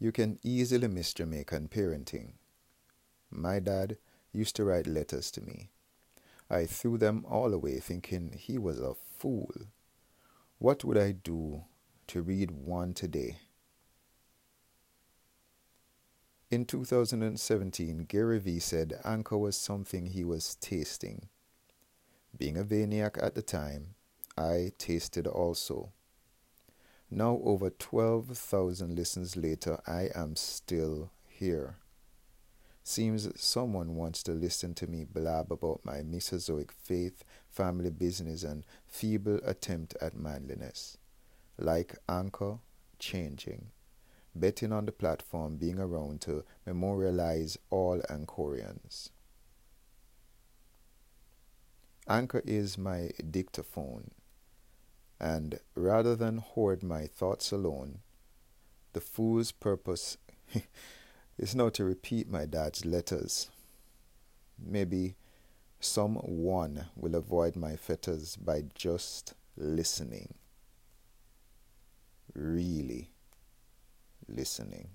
You can easily miss Jamaican parenting. My dad used to write letters to me. I threw them all away thinking he was a fool. What would I do to read one today? In 2017, Gary said Anchor was something he was tasting. Being a Vayniac at the time, I tasted also. Now, over 12,000 listens later, I am still here. Seems someone wants to listen to me blab about my Mesozoic faith, family business, and feeble attempt at manliness. Like Anchor, changing. Betting on the platform being around to memorialize all Anchorians. Anchor is my dictaphone, and rather than hoard my thoughts alone, the fool's purpose is now to repeat my dad's letters. Maybe someone will avoid my fetters by just listening. Really listening.